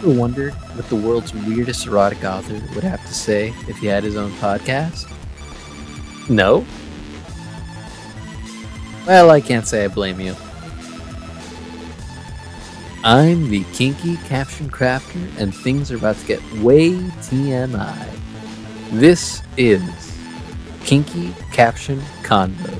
ever wondered what the world's weirdest erotic author would have to say if he had his own podcast? No? Well, I can't say I blame you. I'm the kinky caption crafter, and things are about to get way TMI. This is Kinky Caption Convos.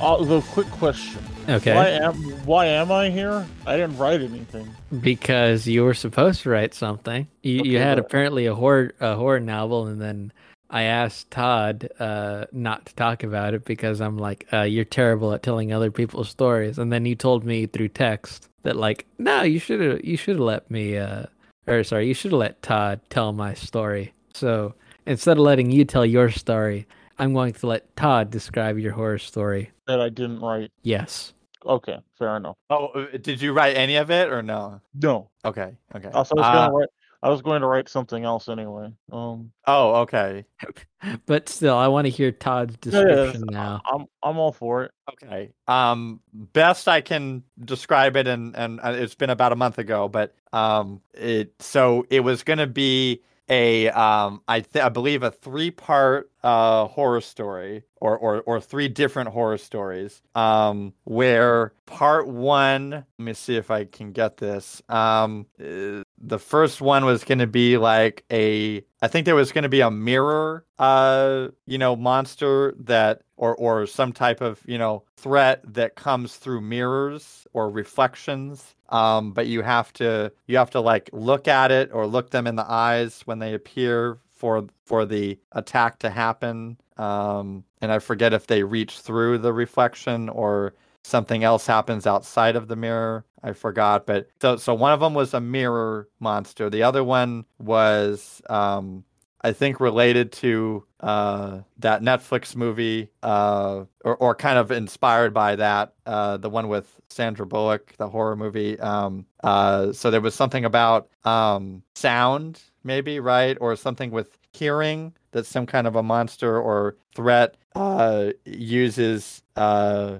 Uh, the quick question: Okay. Why am Why am I here? I didn't write anything. Because you were supposed to write something. You, you had but- apparently a horror a horror novel, and then I asked Todd uh, not to talk about it because I'm like, uh, you're terrible at telling other people's stories. And then you told me through text that like, no, you should have you should have let me, uh, or sorry, you should have let Todd tell my story. So instead of letting you tell your story, I'm going to let Todd describe your horror story. That I didn't write. Yes. Okay, fair enough. Oh, uh, did you write any of it or no? No, Okay, okay. also I was Uh, gonna write. I was going to write something else anyway. Um, oh, okay, But still, I want to hear Todd's yeah, yeah, description now. I'm I'm all for it. okay. Um, best I can describe it, and and uh, it's been about a month ago, but um, it so it was gonna be a um, I th- I believe a three part uh horror story, or or or three different horror stories. Um, where part one, let me see if I can get this. Um, the first one was going to be like a I think there was going to be a mirror uh you know monster that or or some type of you know threat that comes through mirrors or reflections. Um but you have to you have to like look at it or look them in the eyes when they appear for for the attack to happen. Um and I forget if they reach through the reflection or something else happens outside of the mirror. I forgot, but so so one of them was a mirror monster. The other one was um I think related to uh that Netflix movie uh or or kind of inspired by that uh the one with Sandra Bullock, the horror movie. Um uh so there was something about um sound maybe, right? Or something with hearing that some kind of a monster or threat uh uses uh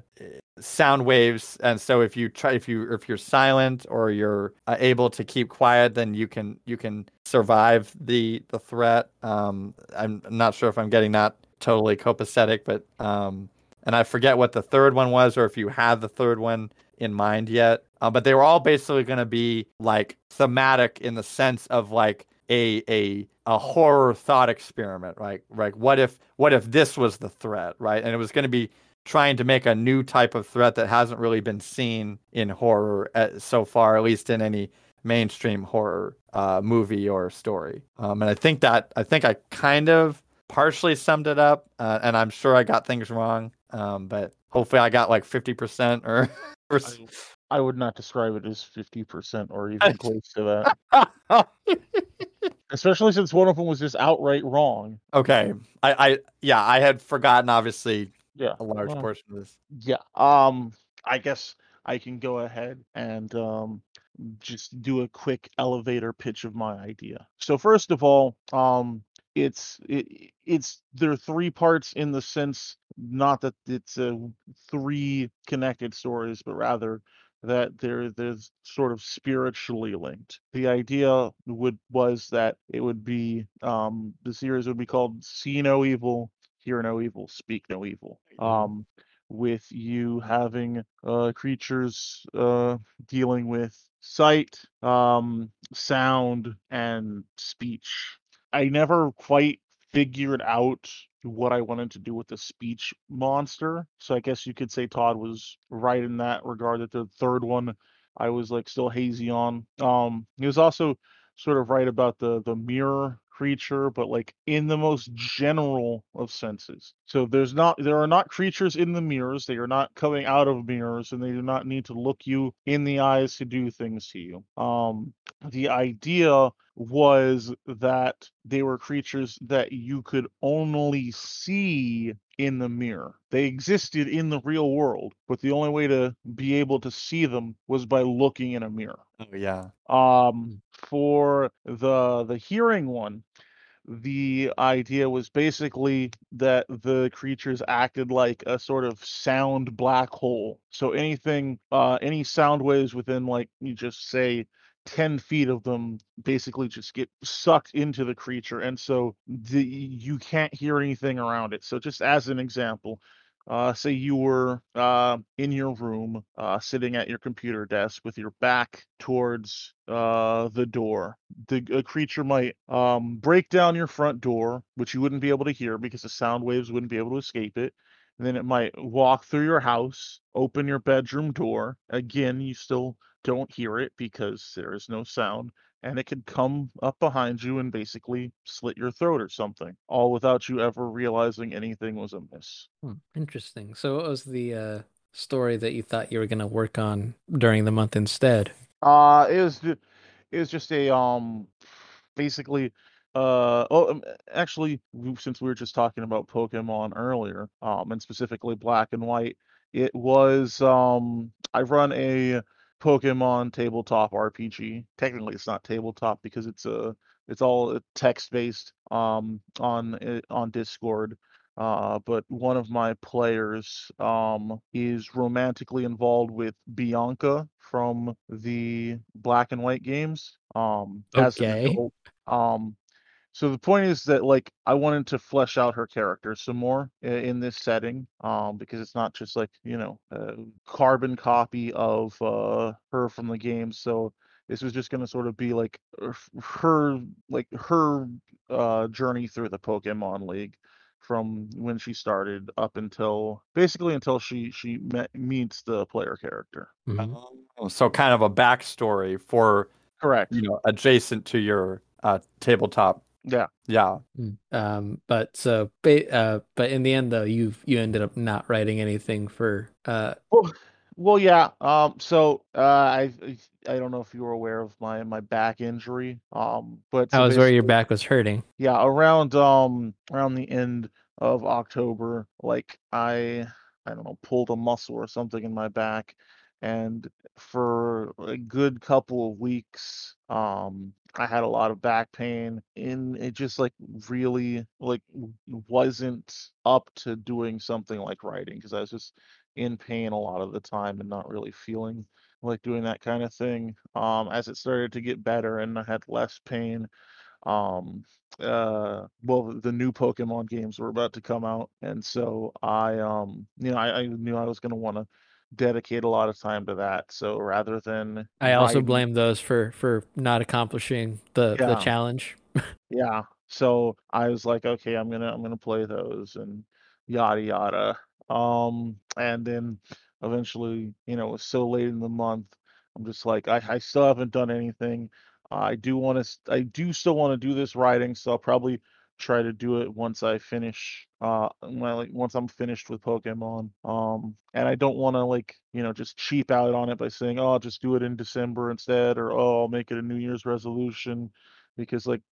sound waves and so if you try if you if you're silent or you're uh, able to keep quiet then you can you can survive the the threat. Um i'm not sure if i'm getting that totally copacetic but um and i forget what the third one was or if you have the third one in mind yet. Uh, but they were all basically going to be like thematic in the sense of like a a a horror thought experiment right like what if what if this was the threat right? And it was going to be trying to make a new type of threat that hasn't really been seen in horror at, so far, at least in any mainstream horror uh, movie or story. Um, and I think that I think I kind of partially summed it up, uh, and I'm sure I got things wrong, um, but hopefully I got like fifty percent or. or I, I would not describe it as fifty percent or even close to that. Especially since one of them was just outright wrong. okay, I, I yeah I had forgotten obviously Yeah. a large well, portion of this. Yeah. Um I guess I can go ahead and um just do a quick elevator pitch of my idea. So first of all, um it's it, it's there are three parts in the sense not that it's uh, three connected stories but rather that there there's sort of spiritually linked. The idea would was that it would be um the series would be called See No Evil, Hear No Evil, Speak No Evil. Um with you having uh, creatures uh, dealing with sight, um, sound, and speech. I never quite figured out what I wanted to do with the speech monster. So I guess you could say Todd was right in that regard that the third one I was like still hazy on. Um he was also sort of right about the the mirror creature, but like in the most general of senses. So there's not there are not creatures in the mirrors. They are not coming out of mirrors, and they do not need to look you in the eyes to do things to you. Um, the idea was that they were creatures that you could only see in the mirror. They existed in the real world, but the only way to be able to see them was by looking in a mirror Oh yeah. um for the the hearing one the idea was basically that the creatures acted like a sort of sound black hole. So anything, uh, any sound waves within like you just say 10 feet of them basically just get sucked into the creature and so the you can't hear anything around it so just as an example uh, say you were uh, in your room uh, sitting at your computer desk with your back towards uh, the door. The a creature might um, break down your front door which you wouldn't be able to hear because the sound waves wouldn't be able to escape it. And then it might walk through your house open your bedroom door. Again you still don't hear it because there is no sound and it could come up behind you and basically slit your throat or something all without you ever realizing anything was amiss Hmm, interesting. So, what was the uh, story that you thought you were going to work on during the month instead? uh it was it was just a um basically uh oh um, actually since we were just talking about pokemon earlier um and specifically black and white it was um i run a Pokemon tabletop RPG. Technically, it's not tabletop because it's a it's all text based um on uh, on Discord. Uh, but one of my players um is romantically involved with Bianca from the Black and White games. Um, Okay. adult. Um, so the point is that like I wanted to flesh out her character some more i- in this setting, um, because it's not just like you know a carbon copy of uh her from the game. So this was just going to sort of be like her her- like her uh journey through the Pokemon League from when she started up until basically until she she met, meets the player character. Mhm. Oh, so kind of a backstory for Correct. you know adjacent to your uh, tabletop. Yeah. Yeah. Mm. Um, but so, ba- uh, but in the end, though, you you ended up not writing anything for. Uh, Well, well, yeah. Um, so uh, I I don't know if you were aware of my my back injury. Um, but so was where your back was hurting. yeah around um around the end of October, like I I don't know pulled a muscle or something in my back, and for a good couple of weeks, um, I had a lot of back pain, and it just like really like wasn't up to doing something like writing because I was just in pain a lot of the time and not really feeling like doing that kind of thing. Um, as it started to get better and I had less pain, um uh well the new pokemon games were about to come out and so i um you know i, I knew i was going to want to dedicate a lot of time to that so rather than I also writing- blame those for for not accomplishing the the challenge. yeah so i was like okay i'm gonna i'm gonna play those and yada yada. Um and then eventually you know it was so late in the month i'm just like i, I still haven't done anything. I do want to i do still want to do this writing so i'll probably try to do it once i finish uh when I, like once i'm finished with pokemon um and i don't want to like you know just cheap out on it by saying oh i'll just do it in december instead or oh i'll make it a new year's resolution because like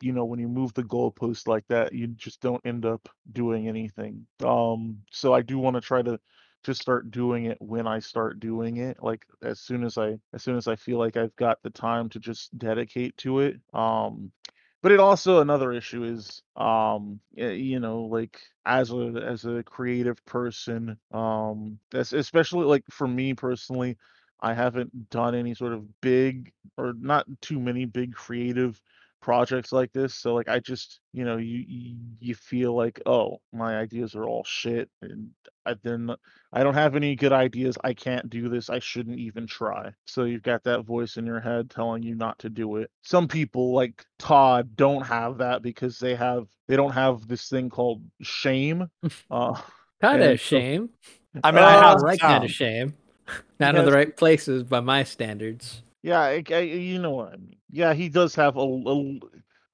you know when you move the goalpost like that you just don't end up doing anything. Um so i do want to try to just start doing it when i start doing it like as soon as i as soon as i feel like i've got the time to just dedicate to it um but it also another issue is um you know like as a as a creative person um es- especially like for me personally i haven't done any sort of big or not too many big creative projects like this so like i just you know you you, you feel like oh my ideas are all shit and I, then i don't have any good ideas i can't do this i shouldn't even try so you've got that voice in your head telling you not to do it some people like todd don't have that because they have they don't have this thing called shame uh Kind And of so- shame. I mean, Uh, I I have like kind of shame. Not in the right places by my standards. Yeah, I, I- you know what I mean. Yeah, he does have a, a.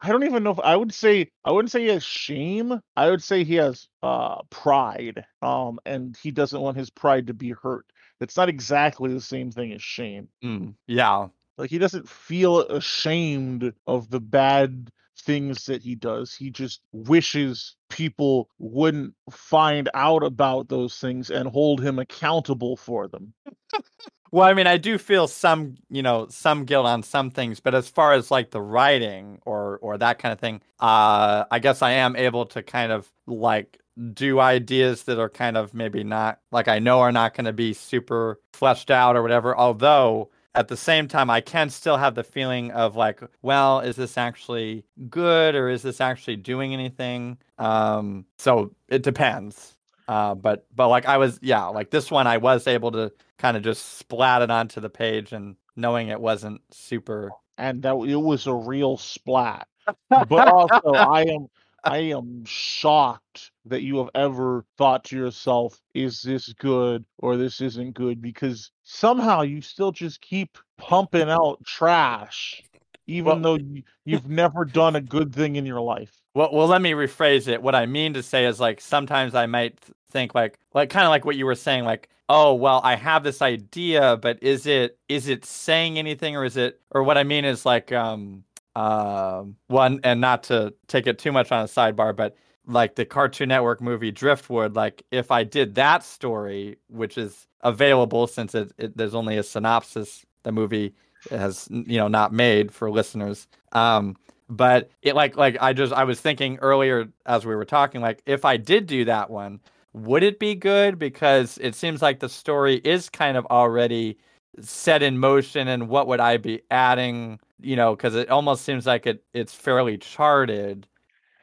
I don't even know if I would say I wouldn't say he has shame. I would say he has uh pride. Um, and he doesn't want his pride to be hurt. It's not exactly the same thing as shame. Mm, yeah. Like he doesn't feel ashamed of the bad things that he does. He just wishes people wouldn't find out about those things and hold him accountable for them. Well, I mean, I do feel some, you know, some guilt on some things, but as far as like the writing or or that kind of thing. Uh, I guess I am able to kind of like do ideas that are kind of maybe not like I know are not going to be super fleshed out or whatever. Although at the same time, I can still have the feeling of like, well, is this actually good or is this actually doing anything? Um, so it depends. Uh, but but like I was, yeah, like this one, I was able to kind of just splat it onto the page and knowing it wasn't super. and that it was a real splat. But also, I am I am shocked that you have ever thought to yourself, "Is this good or this isn't good?" Because somehow you still just keep pumping out trash, even Well- though you, you've never done a good thing in your life. Well, well, let me rephrase it. What I mean to say is like sometimes I might think like like kind of like what you were saying like oh well I have this idea but is it is it saying anything or is it or what I mean is like um um one and not to take it too much on a sidebar but like the Cartoon Network movie Driftwood like if I did that story which is available since it, it there's only a synopsis the movie has you know not made for listeners um but it like like I just I was thinking earlier as we were talking like if I did do that one would it be good? Because it seems like the story is kind of already set in motion and what would I be adding you know cuz it almost seems like it it's fairly charted.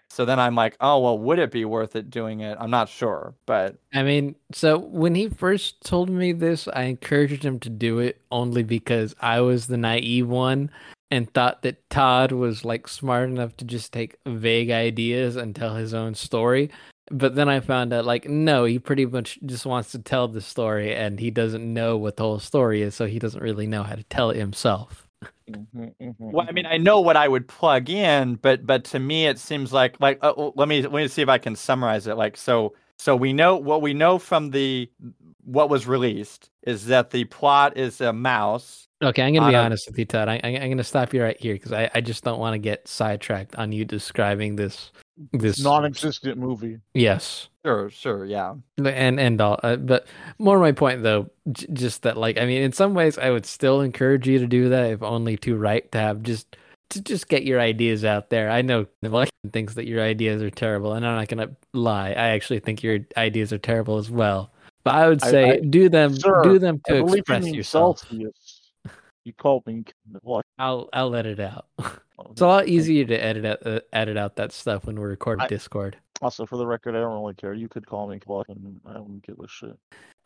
So then I'm like oh well would it be worth it doing it? I'm not sure but I mean, so when he first told me this, I encouraged him to do it only because I was the naive one and thought that Todd was like smart enough to just take vague ideas and tell his own story. But then I found out like no, he pretty much just wants to tell the story and he doesn't know what the whole story is, so he doesn't really know how to tell it himself. Mhm, mhm, Well, I mean, mhm. I know what I would plug in, but but to me, it seems like like uh, let me let me see if I can summarize it. Like so so we know what we know from the what was released is that the plot is a mouse. Okay, I'm gonna be Uh, honest with you, Todd. I, I, I'm gonna stop you right here because I, I just don't want to get sidetracked on you describing this this non-existent movie. Yes, Sure, sure, yeah. and and all. Uh, but more my point though, j- just that like I mean, in some ways, I would still encourage you to do that if only to write to have just to just get your ideas out there. I know Nicolette thinks that your ideas are terrible, and I'm not gonna lie. I actually think your ideas are terrible as well. But I would say I- do them Sir, do them to express you yourself. Celsius. You called me what? I'll I'll let it out. It's a lot easier to edit out uh, edit out that stuff when we record I- Discord. Also, for the record, I don't really care. You could call me Clark, and I don't give a shit.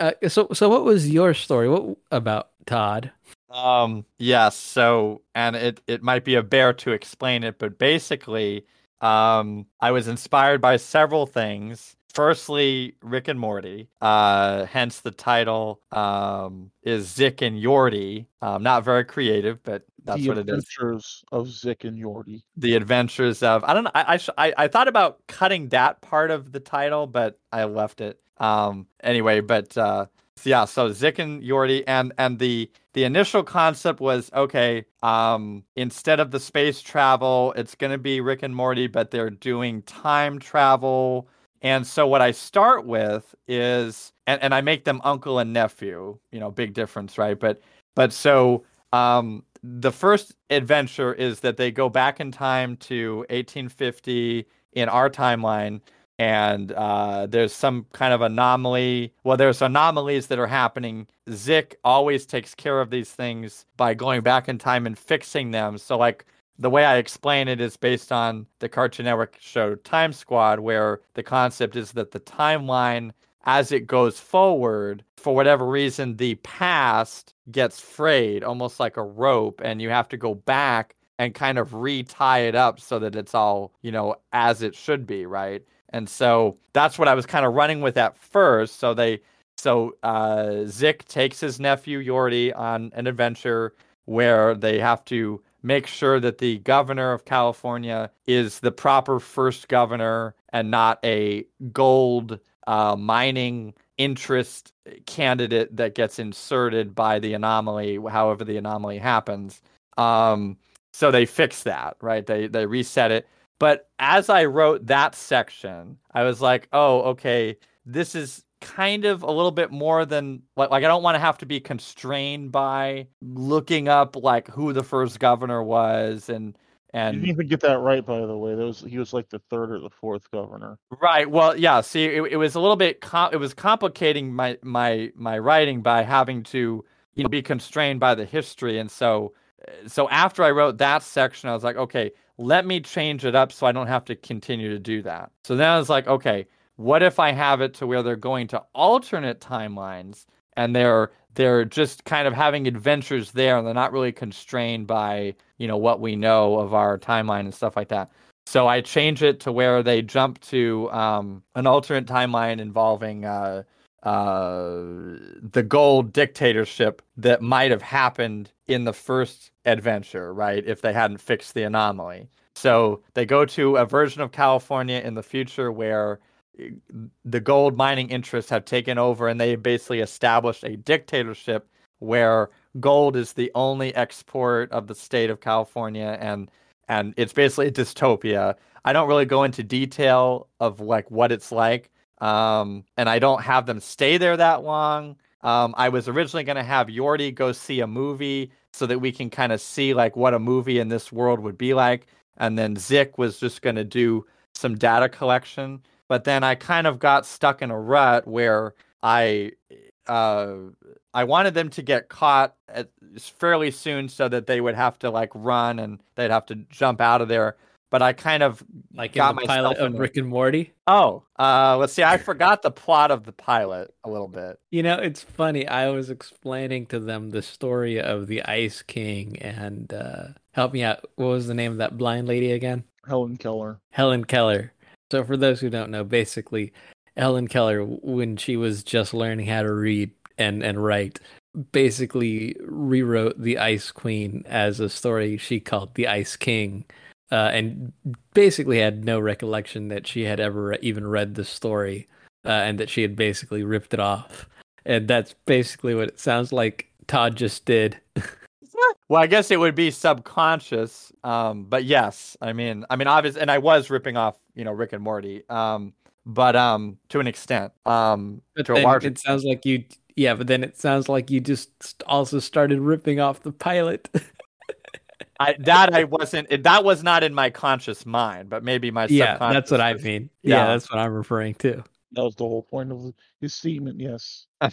Uh, so so what was your story? What about Todd? Um, yes. So, and it it might be a bear to explain it, but basically, um, I was inspired by several things. Firstly, Rick and Morty. Uh, hence the title. Um, is Zick and Yorty. Um, not very creative, but that's the what it is. The adventures of Zick and Yorty. The Adventures of. I don't know. I I, I thought about cutting that part of the title, but I left it. Um. Anyway, but uh, yeah. So Zick and Yorty, and and the the initial concept was okay. Um. Instead of the space travel, it's gonna be Rick and Morty, but they're doing time travel. And so what I start with is, and, and I make them uncle and nephew. You know, big difference, right? But but so um, the first adventure is that they go back in time to 1850 in our timeline, and uh, there's some kind of anomaly. Well, there's anomalies that are happening. Zick always takes care of these things by going back in time and fixing them. So, like, the way I explain it is based on the Cartoon Network show Time Squad, where the concept is that the timeline, as it goes forward, for whatever reason, the past gets frayed, almost like a rope, and you have to go back and kind of retie it up so that it's all, you know, as it should be, right? And so that's what I was kind of running with at first. So they, so uh, Zick takes his nephew Yordi on an adventure where they have to make sure that the governor of California is the proper first governor and not a gold uh, mining interest candidate that gets inserted by the anomaly, however the anomaly happens. Um, so they fix that, right? They they reset it. But as I wrote that section, I was like, oh, okay, this is kind of a little bit more than like like I don't want to have to be constrained by looking up like who the first governor was and and You didn't even get that right, by the way. That was he was like the third or the fourth governor. right. Well, yeah. See, it, it was a little bit. Com- it was complicating my my my writing by having to you know be constrained by the history, and so eh, so after I wrote that section, I was like, okay, let me change it up so I don't have to continue to do that. So then I was like, okay, what if I have it to where they're going to alternate timelines and they're they're just kind of having adventures there and they're not really constrained by, you know, what we know of our timeline and stuff like that. So I change it to where they jump to um, an alternate timeline involving uh, uh, the gold dictatorship that might have happened in the first adventure, right? If they hadn't fixed the anomaly. So they go to a version of California in the future where eh, the gold mining interests have taken over and they basically established a dictatorship where gold is the only export of the state of California and and it's basically a dystopia. I don't really go into detail of like what it's like. Um, and I don't have them stay there that long. Um, I was originally going to have Yordi go see a movie so that we can kind of see like what a movie in this world would be like. And then Zick was just going to do some data collection. But then I kind of got stuck in a rut where I uh, I wanted them to get caught at, fairly soon so that they would have to like run and they'd have to jump out of there. But I kind of Like got in the myself pilot of a- Rick and Morty. oh uh, let's see I forgot the plot of the pilot a little bit. You know, it's funny. I was explaining to them the story of the Ice King and uh help me out. What was the name of that blind lady again? Helen Keller. Helen Keller. So for those who don't know, basically Helen Keller when she was just learning how to read and and write basically rewrote the Ice Queen as a story she called the Ice King. Uh, and basically had no recollection that she had ever even read the story uh, and that she had basically ripped it off. And that's basically what it sounds like Todd just did. Well, I guess it would be subconscious. Um, but yes, I mean, I mean, obviously, and I was ripping off, you know, Rick and Morty. Um, but um, to an extent, um, But to a large it sounds like you, yeah, but then it sounds like you just also started ripping off the pilot. I, that I wasn't. That was not in my conscious mind, but maybe my yeah, subconscious. that's what I mean. Yeah. Yeah. that's what I'm referring to. That was the whole point of his statement. Yes.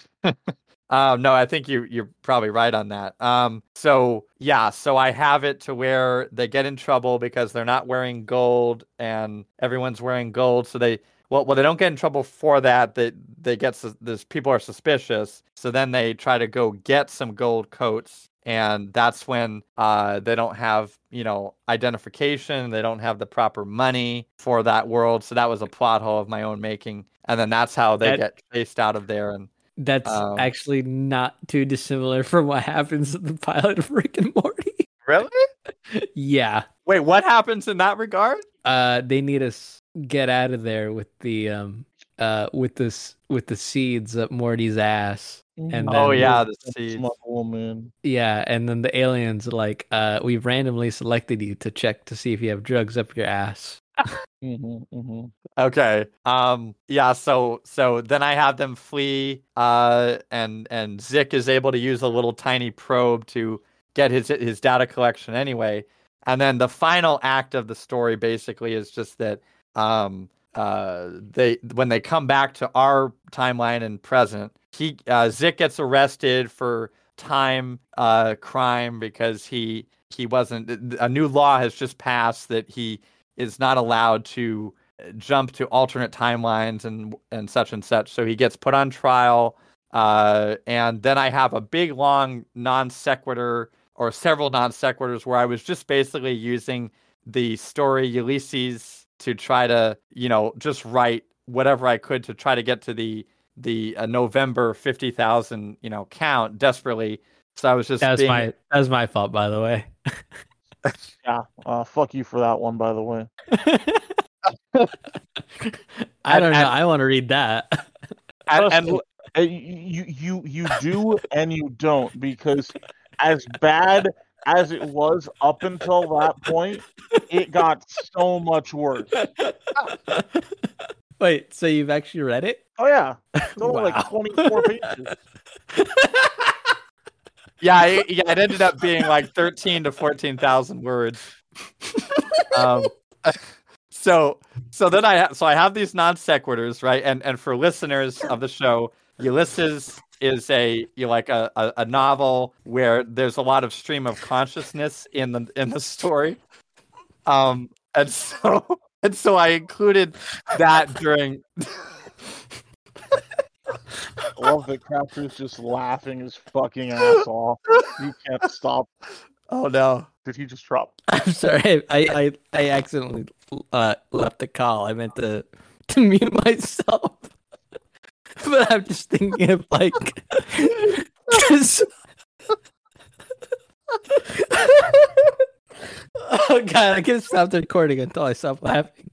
Um, no, I think you you're probably right on that. Um, so yeah, so I have it to where they get in trouble because they're not wearing gold and everyone's wearing gold. So they well, well, they don't get in trouble for that. They they get sus- this people are suspicious. So then they try to go get some gold coats, and that's when uh they don't have you know identification. They don't have the proper money for that world. So that was a plot hole of my own making. And then that's how they That- get chased out of there and That's Um, actually not too dissimilar from what happens in the pilot of Rick and Morty. Really? yeah. Wait, what happens in that regard? Uh they need us get out of there with the um uh with this with the seeds up Morty's ass. And oh yeah, the seeds. woman. Yeah, and then the aliens like, uh, we've randomly selected you to check to see if you have drugs up your ass. hmm hmm Okay. Um. Yeah. So so then I have them flee. Uh. And and Zick is able to use a little tiny probe to get his his data collection anyway. And then the final act of the story basically is just that um uh they when they come back to our timeline and present he uh Zick gets arrested for time uh crime because he he wasn't a new law has just passed that he is not allowed to jump to alternate timelines and and such and such. So he gets put on trial uh and then I have a big long non sequitur or several non sequiturs where I was just basically using the story Ulysses to try to, you know, just write whatever I could to try to get to the the uh, November fifty thousand, you know, count desperately. So I was just That was being, my that was my fault, by the way. Yeah. Uh, fuck you for that one, by the way. I don't know. and- I want to read that. and, Trust and you you you do and you don't because as bad as it was up until that point, it got so much worse. Wait, so you've actually read it? Oh yeah, it's only Wow. like twenty four pages. yeah, it, yeah, it ended up being like thirteen to fourteen thousand words. um, so so then I ha- so I have these non sequiturs, right? And and for listeners of the show, Ulysses is a you know, like a, a, a novel where there's a lot of stream of consciousness in the in the story. Um, and so and so I included that during. I love that Crafter's just laughing his fucking ass off. You can't stop. Oh no! Did he just drop? I'm sorry. I I, I accidentally uh, left the call. I meant to to mute myself. but I'm just thinking of like. oh god, I can't stop the recording until I stop laughing.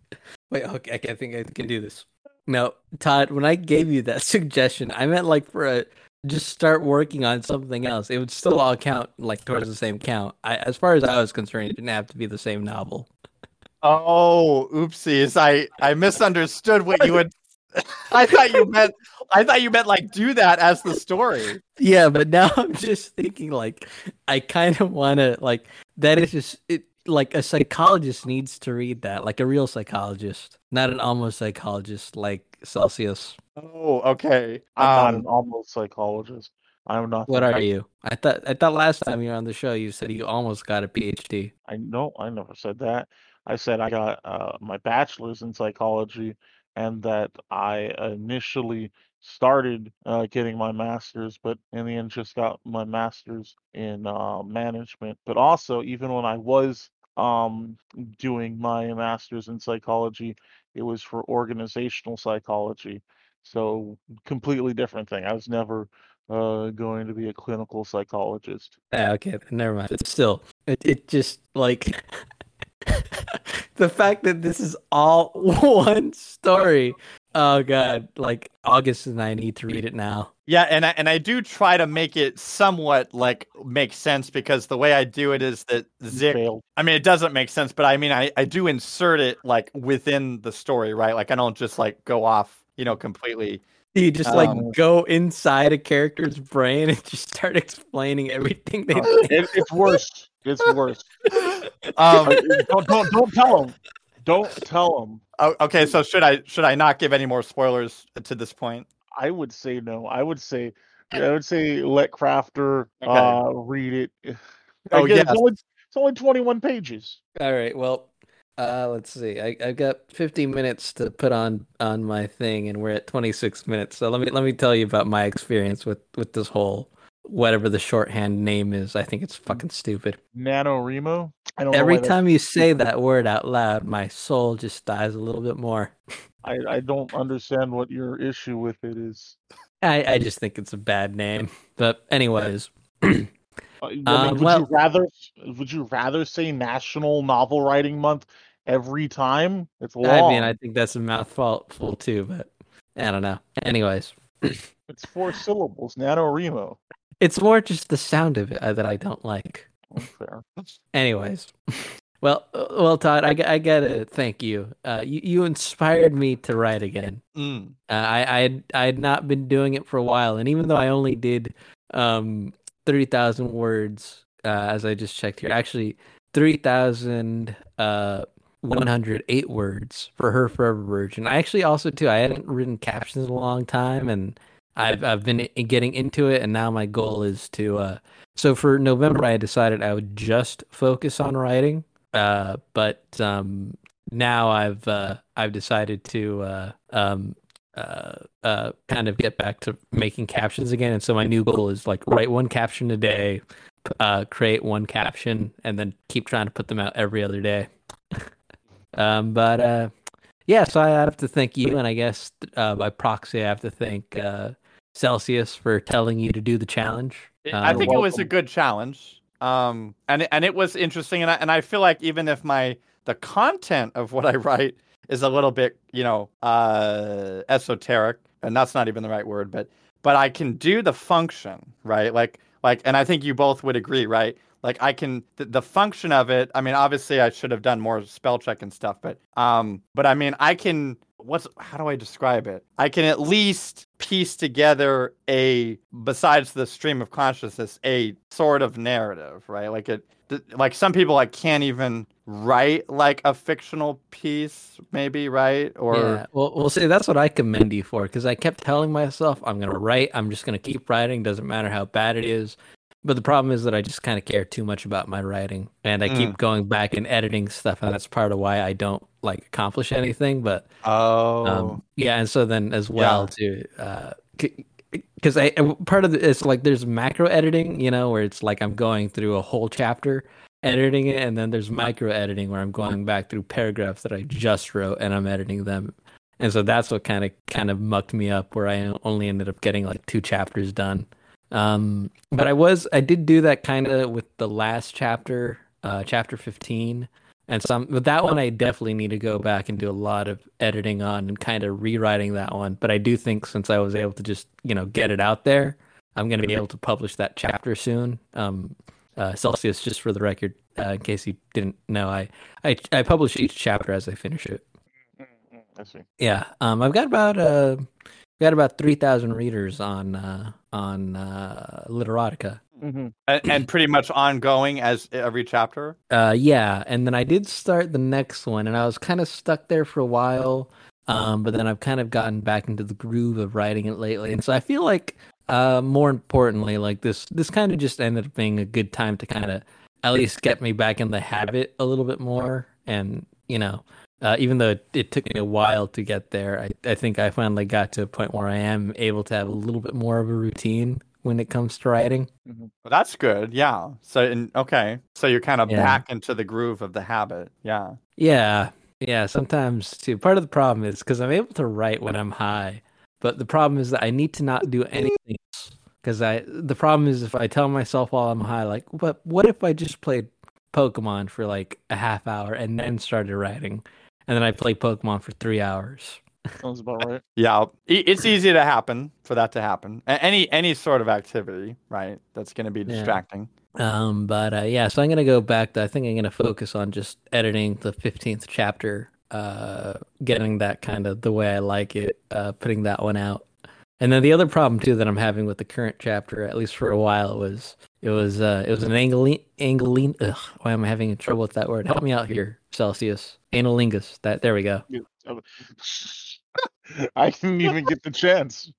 Wait, okay, I can't think I can do this. No, Todd, when I gave you that suggestion, I meant like for a just start working on something else. It would still all count like towards the same count. I, as far as I was concerned, it didn't have to be the same novel. Oh, oopsies! I I misunderstood what you had. I thought you meant I thought you meant like do that as the story. Yeah, but now I'm just thinking like I kind of want to like that is just it like a psychologist needs to read that like a real psychologist, not an almost psychologist like Celsius. Oh, okay. I'm not Um, an almost psychologist. I'm not. What are you? I thought I thought last time you were on the show you said you almost got a PhD. I no, I never said that. I said I got uh, my bachelor's in psychology, and that I initially started uh, getting my master's, but in the end just got my master's in uh, management. But also, even when I was um, doing my master's in psychology, it was for organizational psychology. So completely different thing. I was never uh, going to be a clinical psychologist. Ah, okay, never mind. But still, it it just like the fact that this is all one story. Oh god, like August and I need to read it now. yeah, and I, and I do try to make it somewhat like make sense because the way I do it is that You Zick. I mean, it doesn't make sense, but I mean, I I do insert it like within the story, right? Like I don't just like go off, you know, completely. You just like Um, go inside a character's brain and just start explaining everything they No, think. it, it's worse. It's worse. Um, don't, don't don't tell him. Don't tell him. o- okay, so should I should I not give any more spoilers to this point? I would say no. I would say I would say let Crafter Okay. uh read it. Oh, Again, yes. it's only it's only twenty one pages. All right, well, uh, let's see. I I've got 15 minutes to put on on my thing, and we're at 26 minutes. So let me let me tell you about my experience with with this whole whatever the shorthand name is. I think it's fucking stupid. NaNoWriMo. I don't Every time you say that word out loud, my soul just dies a little bit more. I, I don't understand what your issue with it is. I, I just think it's a bad name. But anyways, Uh, I mean, Um, would well- you rather would you rather say National Novel Writing Month every time? It's long. I mean, I think that's a mouthful too, but I don't know. Anyways, It's four syllables. NaNoWriMo. It's more just the sound of it uh, that I don't like. Anyways, well, uh, well, Todd, I, I gotta thank you. Uh, you you inspired me to write again. Mm. Uh, I I had, I had not been doing it for a while, and even though I only did um thirty thousand words, uh, as I just checked here, actually three thousand uh one hundred eight words for her forever version. I actually also too I hadn't written captions in a long time, and I've I've been getting into it, and now my goal is to uh. So for November, I decided I would just focus on writing. Uh, but um, now I've uh, I've decided to uh, um, uh, uh, kind of get back to making captions again. And so my new goal is like write one caption a day, uh, create one caption, and then keep trying to put them out every other day. um, but uh, yeah, so I have to thank you, and I guess uh, by proxy, I have to thank uh, Celsius for telling you to do the challenge. I Um, think it was a good challenge. Um, and it- and it was interesting, and I, and I feel like even if my the content of what I write is a little bit, you know, uh, esoteric, and that's not even the right word, but but I can do the function, right? Like like, and I think you both would agree, right? Like I can the, the function of it. I mean, obviously, I should have done more spell check and stuff, but um, but I mean, I can what's how do I describe it? I can at least piece together a besides the stream of consciousness a sort of narrative, right? Like it like some people like can't even write like a fictional piece maybe, right? Or yeah, well, we'll see. That's what I commend you for because I kept telling myself I'm gonna write. I'm just gonna keep writing. Doesn't matter how bad it is. But the problem is that I just kind of care too much about my writing, and I keep going back and editing stuff, and that's part of why I don't like accomplish anything. But oh um, yeah, and so then as well too, because I uh, part of the, it's like there's macro editing, you know, where it's like I'm going through a whole chapter editing it, and then there's micro editing where I'm going back through paragraphs that I just wrote and I'm editing them. And so that's what kind of kind of mucked me up, where I only ended up getting like two chapters done. Um, but I was I did do that kind of with the last chapter, uh, chapter fifteen, and some. But that one I definitely need to go back and do a lot of editing on and kind of rewriting that one. But I do think since I was able to just you know get it out there, I'm going to be able to publish that chapter soon. Um, uh, Celsius, just for the record, uh, in case you didn't know, I, I I publish each chapter as I finish it. I see. Yeah, um, I've got about uh, got about three thousand readers on uh, on uh, Literotica. Mm-hmm. and, and pretty much ongoing as every chapter. Uh, yeah, and then I did start the next one, and I was kind of stuck there for a while. Um, but then I've kind of gotten back into the groove of writing it lately, and so I feel like, uh, more importantly, like this, this kind of just ended up being a good time to kind of at least get me back in the habit a little bit more, and you know, uh, even though it, it, took me a while to get there, I, I think I finally got to a point where I am able to have a little bit more of a routine when it comes to writing. Mm-hmm. Well, that's good. Yeah. So, in, okay. So you're kind of Yeah. back into the groove of the habit. Yeah. Yeah, yeah. Sometimes too. Part of the problem is because I'm able to write when I'm high, but the problem is that I need to not do anything. Because I, the problem is if I tell myself while I'm high, like, what, what if I just played Pokemon for like a half hour and then started writing, and then I play Pokemon for three hours. Sounds about right. Yeah. It's easy to happen for that to happen. Any any sort of activity, right? That's going to be Yeah. distracting. Um, but uh, yeah, so I'm gonna go back. To, I think I'm gonna focus on just editing the 15th chapter, uh, getting that kind of the way I like it, uh, putting that one out. And then the other problem too that I'm having with the current chapter, at least for a while, was it was uh, it was an angeline angeline. Ugh, why am I having trouble with that word? Help me out here, Celsius. Analingus. That there we go. I didn't even get the chance.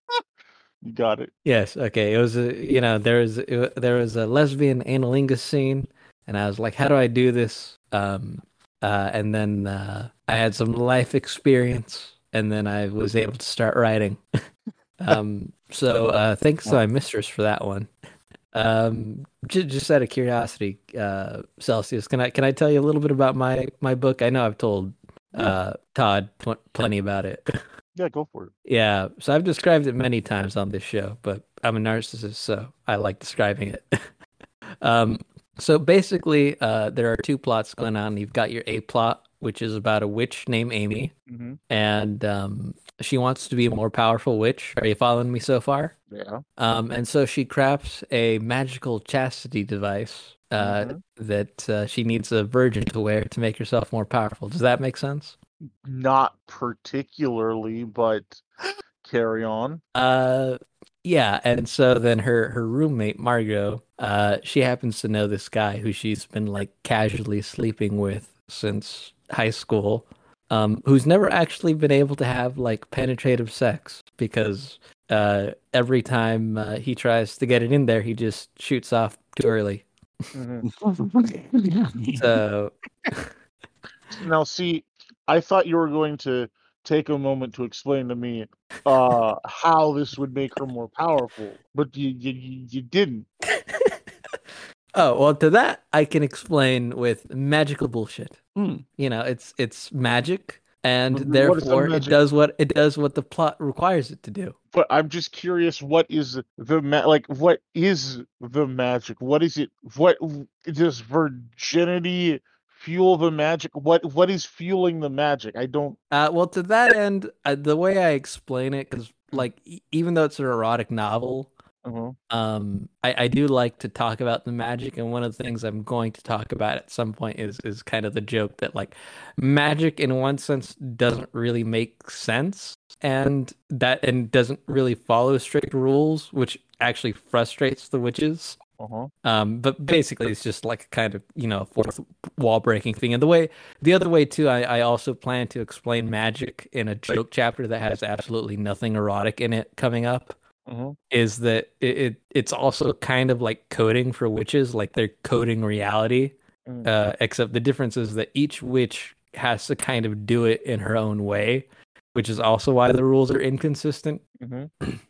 You got it. Yes. Okay. It was a you know there was it, there was a lesbian analingus scene, and I was like, how do I do this? Um, uh, and then uh, I had some life experience, and then I was able to start writing. um, so uh, thanks to my mistress for that one. Um, just, just out of curiosity, uh, Celsius, can I can I tell you a little bit about my my book? I know I've told uh, Todd pl- plenty about it. Yeah, go for it. Yeah, so I've described it many times on this show, but I'm a narcissist, so I like describing it. um, so basically, uh, there are two plots going on. You've got your A plot, which is about a witch named Amy, Mm-hmm. and um, she wants to be a more powerful witch. Are you following me so far? Yeah. Um, and so she crafts a magical chastity device uh, Mhm. that uh, she needs a virgin to wear to make herself more powerful. Does that make sense? Not particularly, but carry on. Uh, yeah, and so then her her roommate Margot, uh, she happens to know this guy who she's been like casually sleeping with since high school, um, who's never actually been able to have like penetrative sex because uh, every time uh, he tries to get it in there, he just shoots off too early. Mhm. So Now, see, I thought you were going to take a moment to explain to me uh, how this would make her more powerful, but you you, you you didn't. Oh well, to that I can explain with magical bullshit. Hmm. You know, it's it's magic, and what therefore it does what it does what the plot requires it to do. But I'm just curious, what is the ma- like? What is the magic? What is it? What does virginity fuel the magic? What what is fueling the magic? I don't. Uh, well, to that end, uh, the way I explain it, because like e- even though it's an erotic novel, Uh-huh. um I, I do like to talk about the magic and one of the things i'm going to talk about at some point is is kind of the joke that like magic in one sense doesn't really make sense and that and doesn't really follow strict rules which actually frustrates the witches Uh-huh. um but basically it's just like a kind of you know fourth wall breaking thing and the way the other way too I, I also plan to explain magic in a joke chapter that has absolutely nothing erotic in it coming up Uh-huh. is that it, it it's also kind of like coding for witches like they're coding reality Mm. uh except the difference is that each witch has to kind of do it in her own way which is also why the rules are inconsistent Mhm.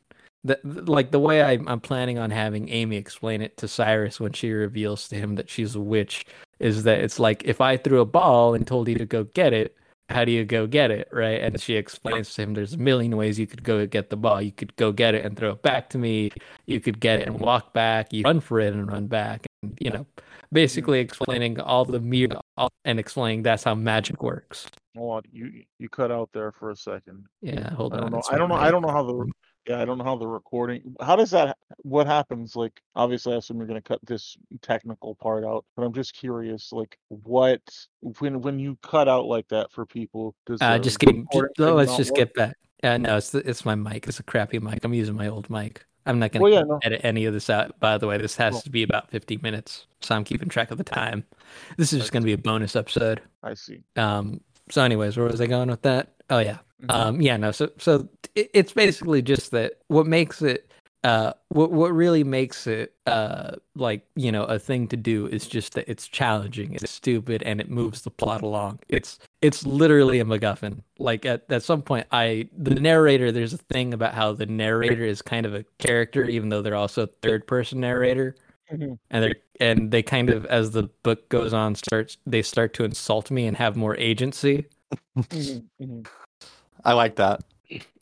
the, th- like the way I, i'm planning on having amy explain it to cyrus when she reveals to him that she's a witch is that it's like if i threw a ball and told you to go get it how do you go get it right? And she explains to him there's a million ways you could go get the ball. You could go get it and throw it back to me. You could get it and walk back. You run for it and run back. And you know basically explaining all the mere and explaining that's how magic works. Hold on, you you cut out there for a second. yeah hold on I on. don't know. I don't know. I don't know how the yeah. I don't know how the recording. How does that? What happens? Like, obviously, I assume you're gonna cut this technical part out. But I'm just curious. Like, what when when you cut out like that for people? Does Uh, just get. let's just work? get back. Uh, no, it's it's my mic. It's a crappy mic. I'm using my old mic. I'm not gonna Well, yeah, no. edit any of this out. By the way, this has Cool. to be about 50 minutes, so I'm keeping track of the time. This is just gonna be a bonus episode. I see. Um. So, anyways, where was I going with that? Oh yeah. Mhm. Um. Yeah. No. So so it, it's basically just that. What makes it. Uh. What what really makes it. Uh. Like you know a thing to do is just that it's challenging. It's stupid and it moves the plot along. It's it's literally a MacGuffin. Like at, at some point, I the narrator. There's a thing about how the narrator is kind of a character, even though they're also third person narrator, Mhm. and they and they kind of as the book goes on starts they start to insult me and have more agency. Mhm, mhm. I like that.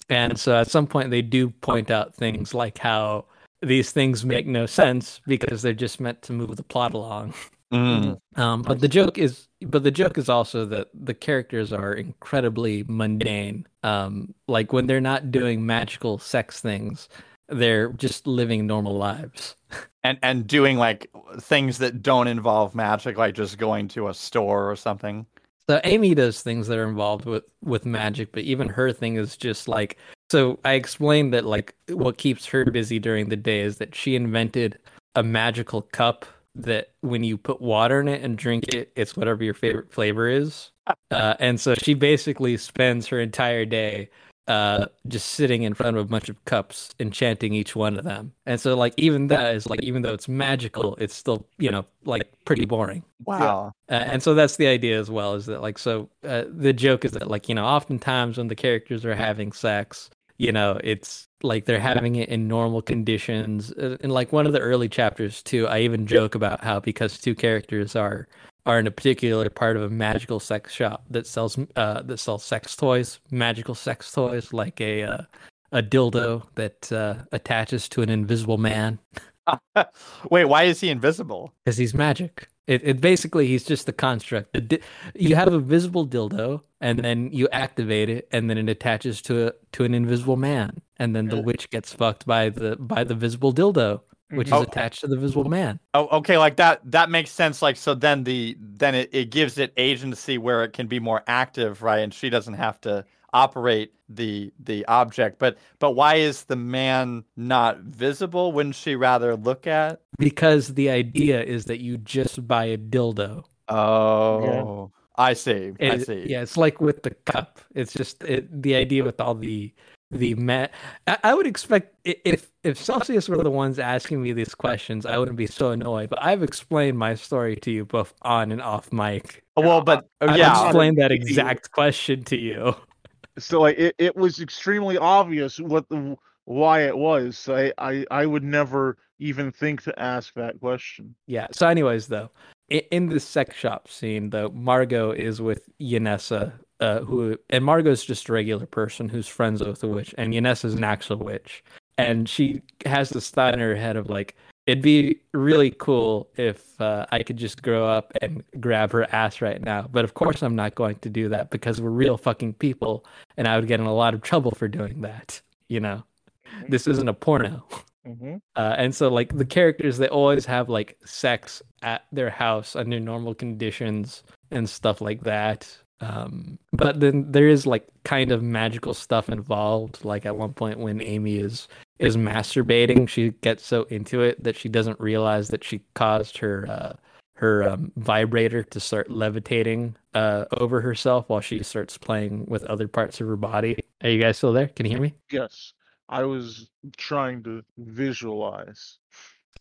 And so at some point, they do point out things like how these things make no sense because they're just meant to move the plot along. Mm. Um, but the joke is, but the joke is also that the characters are incredibly mundane. Um, like when they're not doing magical sex things, they're just living normal lives. And and doing like things that don't involve magic, like just going to a store or something. So Amy does things that are involved with with magic, but even her thing is just like. So I explained that like what keeps her busy during the day is that she invented a magical cup that when you put water in it and drink it, it's whatever your favorite flavor is. Uh, and so she basically spends her entire day uh, just sitting in front of a bunch of cups, enchanting each one of them. And so like even that is like even though it's magical, it's still you know like pretty boring. Wow. Uh, and so that's the idea as well is that like so uh, the joke is that like you know oftentimes when the characters are having sex you know it's like they're having it in normal conditions Uh, in like one of the early chapters too i even joke about how because two characters are are in a particular part of a magical sex shop that sells uh that sells sex toys magical sex toys like a uh, a dildo that uh, attaches to an invisible man Wait, why is he invisible? because he's magic. It, it basically he's just a construct. The di- you have a visible dildo, and then you activate it, and then it attaches to a to an invisible man, and then the witch gets fucked by the by the visible dildo, which is oh, attached to the visible man. Oh, okay, like that that makes sense. Like so then the then it, it gives it agency where it can be more active, right? And she doesn't have to operate the the object. But but why is the man not visible? Wouldn't she rather look at? Because the idea is that you just buy a dildo. Oh I see. I see. Yeah, it's like with the cup. It's just it, the idea with all the the ma- I, I would expect if if Celsius were the ones asking me these questions, I wouldn't be so annoyed. But I've explained my story to you both on and off mic. Oh, well, but oh, yeah. explained that exact question to you. So like it, it was extremely obvious what the why it was. I, I I would never even think to ask that question. Yeah. So, anyways, though, in, in the sex shop scene, though, Margot is with Yanessa, uh, who and Margot's just a regular person who's friends with a witch, and Yanessa's an actual witch, and she has this thought in her head of like, it'd be really cool if uh, I could just grow up and grab her ass right now, but of course I'm not going to do that because we're real fucking people, and I would get in a lot of trouble for doing that. You know, this isn't a porno. Mm-hmm. Uh, and so like the characters they always have like sex at their house under normal conditions and stuff like that. Um, but then there is like kind of magical stuff involved. Like at one point when Amy is is masturbating, she gets so into it that she doesn't realize that she caused her uh, her um, vibrator to start levitating uh, over herself while she starts playing with other parts of her body. Are you guys still there? Can you hear me? Yes, I was trying to visualize.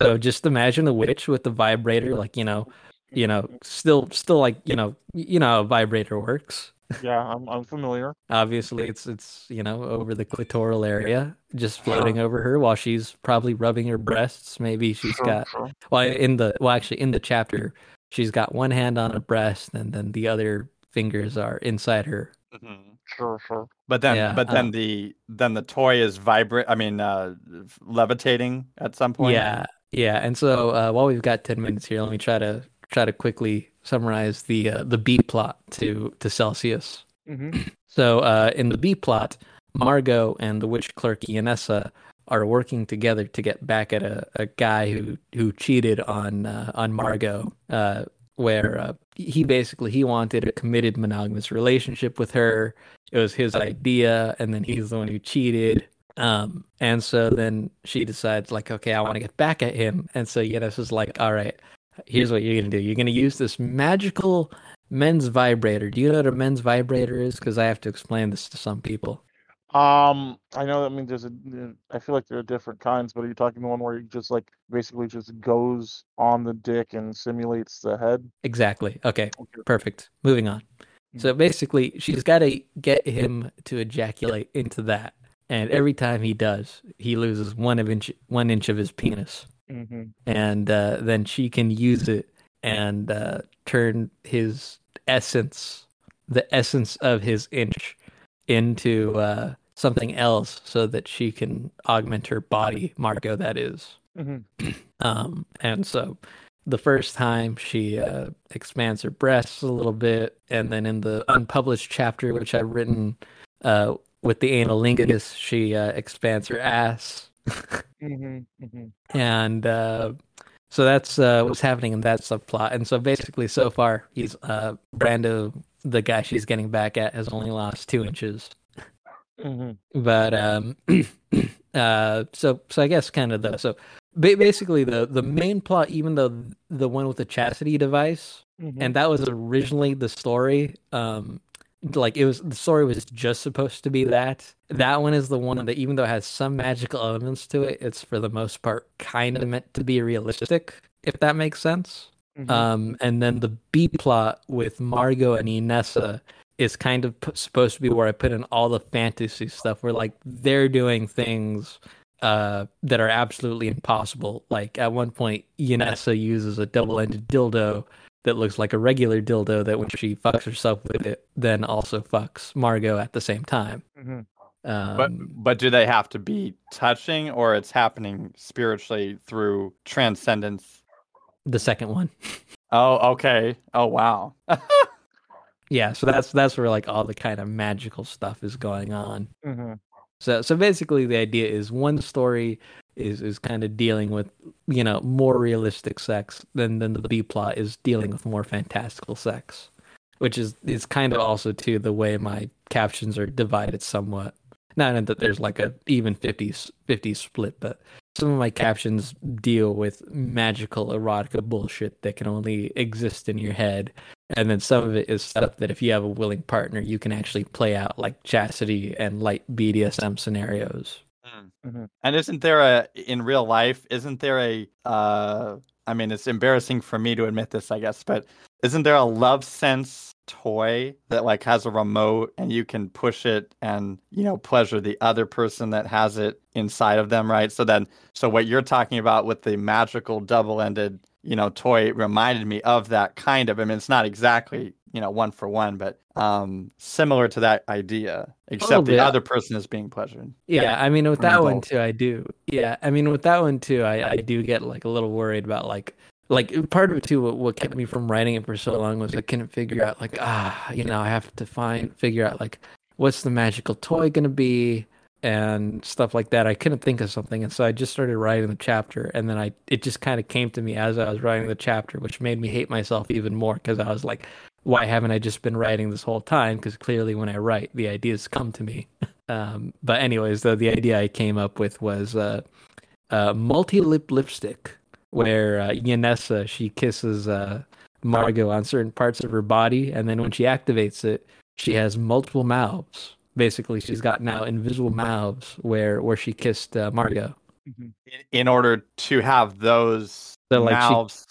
So just imagine a witch with the vibrator, like you know, you know, still, still like you know, you know how a vibrator works. Yeah, I'm I'm familiar. Obviously, it's it's you know over the clitoral area, just floating over her while she's probably rubbing her breasts. Maybe she's Sure, got sure. well in the well actually in the chapter, she's got one hand on a breast, and then the other fingers are inside her. Sure, sure. But then, Yeah, but then um, the then the toy is vibrate. I mean, uh, levitating at some point. Yeah, yeah. And so uh, while we've got ten minutes here, let me try to try to quickly summarize the uh, the B plot to to Celsius. Mm-hmm. So uh, in the B plot, Margot and the witch clerk Ionessa are working together to get back at a, a guy who who cheated on uh, on Margot. Uh, where uh, he basically he wanted a committed monogamous relationship with her. It was his idea, and then he's the one who cheated. Um, and so then she decides, like, okay, I want to get back at him. And so Ionessa's like, all right, here's what you're gonna do. You're gonna use this magical men's vibrator. Do you know what a men's vibrator is? Because I have to explain this to some people. Um, I know. I mean, there's a. I feel like there are different kinds, but are you talking the one where it just like basically just goes on the dick and simulates the head? Exactly. Okay. Okay. Perfect. Moving on. So basically, she's got to get him to ejaculate into that, and every time he does, he loses one of inch one inch of his penis, Mm-hmm. and uh, then she can use it and uh, turn his essence, the essence of his inch, into uh, something else, so that she can augment her body, Margot. That is. Mm-hmm. Um, and so the first time she uh, expands her breasts a little bit, and then in the unpublished chapter, which I've written uh, with the analingus, she uh, expands her ass. Mm-hmm. Mm-hmm. And uh, so that's uh, what's happening in that subplot. And so basically, so far, he's uh, Brando, the guy she's getting back at, has only lost two inches. Mm-hmm. but um uh so so i guess kind of the so ba- basically the the main plot even though the one with the chastity device Mm-hmm. and that was originally the story um like it was the story was just supposed to be that that one is the one that even though it has some magical elements to it it's for the most part kind of meant to be realistic if that makes sense Mhm. um, and then the B plot with Margot and Inessa is kind of p- supposed to be where I put in all the fantasy stuff, where like they're doing things uh, that are absolutely impossible. Like at one point, Inessa uses a double-ended dildo that looks like a regular dildo that when she fucks herself with it, then also fucks Margot at the same time. Mhm. Um, But but do they have to be touching, or it's happening spiritually through transcendence? the second one. Oh, okay. Oh, wow. Yeah, so that's that's where like all the kind of magical stuff is going on. Mm-hmm. So so basically the idea is one story is is kind of dealing with, you know, more realistic sex than than the B plot is dealing with more fantastical sex. Which is is kind of also too the way my captions are divided somewhat. Not that there's like a even 50 50 split, but some of my captions deal with magical erotica bullshit that can only exist in your head. And then some of it is stuff that if you have a willing partner, you can actually play out like chastity and light BDSM scenarios. Mhm. And isn't there a in real life? Isn't there a? Uh, I mean, it's embarrassing for me to admit this, I guess, but isn't there a Lovense toy that like has a remote and you can push it and you know pleasure the other person that has it inside of them, right? So then, so what you're talking about with the magical double-ended, you know, toy reminded me of that kind of. I mean, it's not exactly you know one for one, but um similar to that idea, except the other person is being pleasured. Yeah, I mean with that one too, I do. Yeah, I mean with that one too, I, I do get like a little worried about like like part of it too. What, what kept me from writing it for so long was I couldn't figure out like ah you know I have to find figure out like what's the magical toy gonna be, and stuff like that. I couldn't think of something, and so I just started writing the chapter, and then I it just kind of came to me as I was writing the chapter, which made me hate myself even more because I was like, why haven't I just been writing this whole time? Because clearly, when I write, the ideas come to me. um, but anyways, though the idea I came up with was uh, uh, multi-lip lipstick, where uh, Yanessa she kisses uh, Margot on certain parts of her body, and then when she activates it, she has multiple mouths. Basically, she's got now invisible mouths where where she kissed uh, Margot. Mhm. in, in order to have those So, like, she- mouths.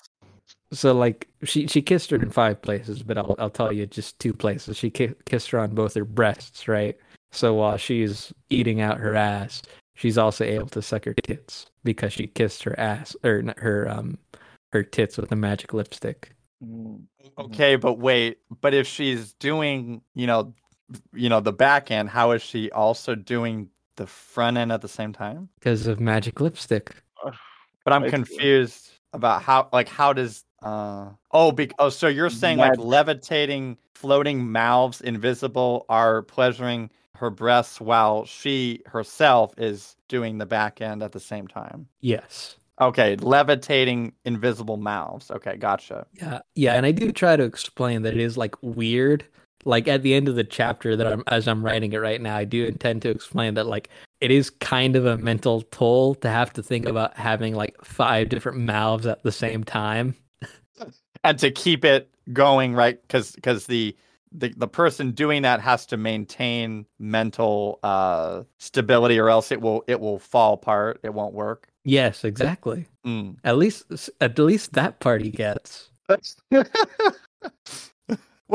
So like she she kissed her in five places, but I'll I'll tell you just two places. She ki- kissed her on both her breasts, right? So while she's eating out her ass, she's also able to suck her tits because she kissed her ass or her um her tits with a magic lipstick. Mm. Okay, but wait, but if she's doing, you know, you know, the back end, how is she also doing the front end at the same time? Because of magic lipstick. But I'm confused about how, like, how does, uh, oh, be- oh, so you're saying like levitating, floating mouths, invisible, are pleasuring her breasts while she herself is doing the back end at the same time. Yes. Okay, levitating invisible mouths. Okay, gotcha. Yeah, yeah, and I do try to explain that it is like weird. Like at the end of the chapter that I'm as I'm writing it right now, I do intend to explain that like it is kind of a mental toll to have to think about having like five different mouths at the same time. And to keep it going right because because the, the the person doing that has to maintain mental uh stability or else it will it will fall apart it won't work Yes, exactly. Mm. At least at least that part he gets. well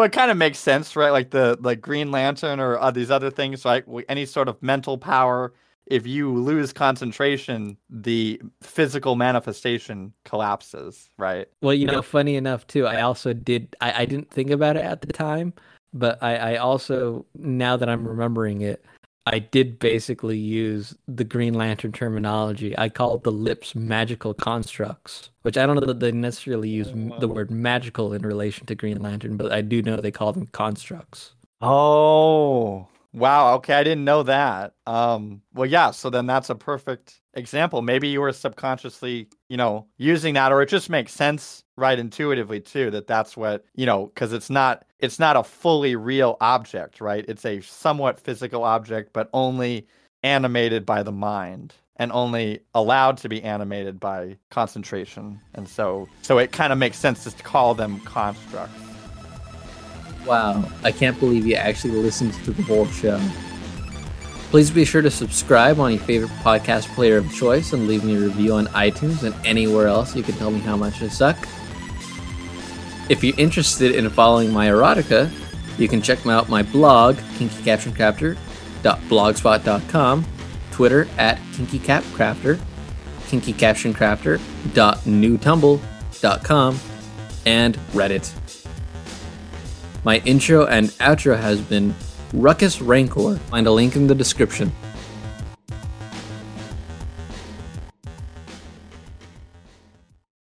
it kind of makes sense right like the like green lantern or uh, these other things like w- any sort of mental power if you lose concentration the physical manifestation collapses right Well, you know, funny enough too, I also did I, I didn't think about it at the time, but I, I also now that I'm remembering it, I did basically use the Green Lantern terminology. I called the lips magical constructs, which I don't know that they necessarily use m- the word magical in relation to Green Lantern, but I do know they call them constructs. Oh, wow. Okay, I didn't know that. Um, well, yeah, so then that's a perfect example. Maybe you were subconsciously, you know, using that or it just makes sense right intuitively too that that's what, you know, cuz it's not it's not a fully real object, right? It's a somewhat physical object but only animated by the mind and only allowed to be animated by concentration. And so so it kind of makes sense just to call them constructs. Wow, I can't believe you actually listened to the whole show. Please be sure to subscribe on your favorite podcast player of choice and leave me a review on iTunes and anywhere else you can tell me how much I suck. If you're interested in following my erotica, you can check out my blog, kinkycaptioncrafter.blogspot.com, Twitter at kinkycapcrafter, kinkycaptioncrafter.newtumble.com, and Reddit. My intro and outro has been Ruckus Rancor. Find a link in the description.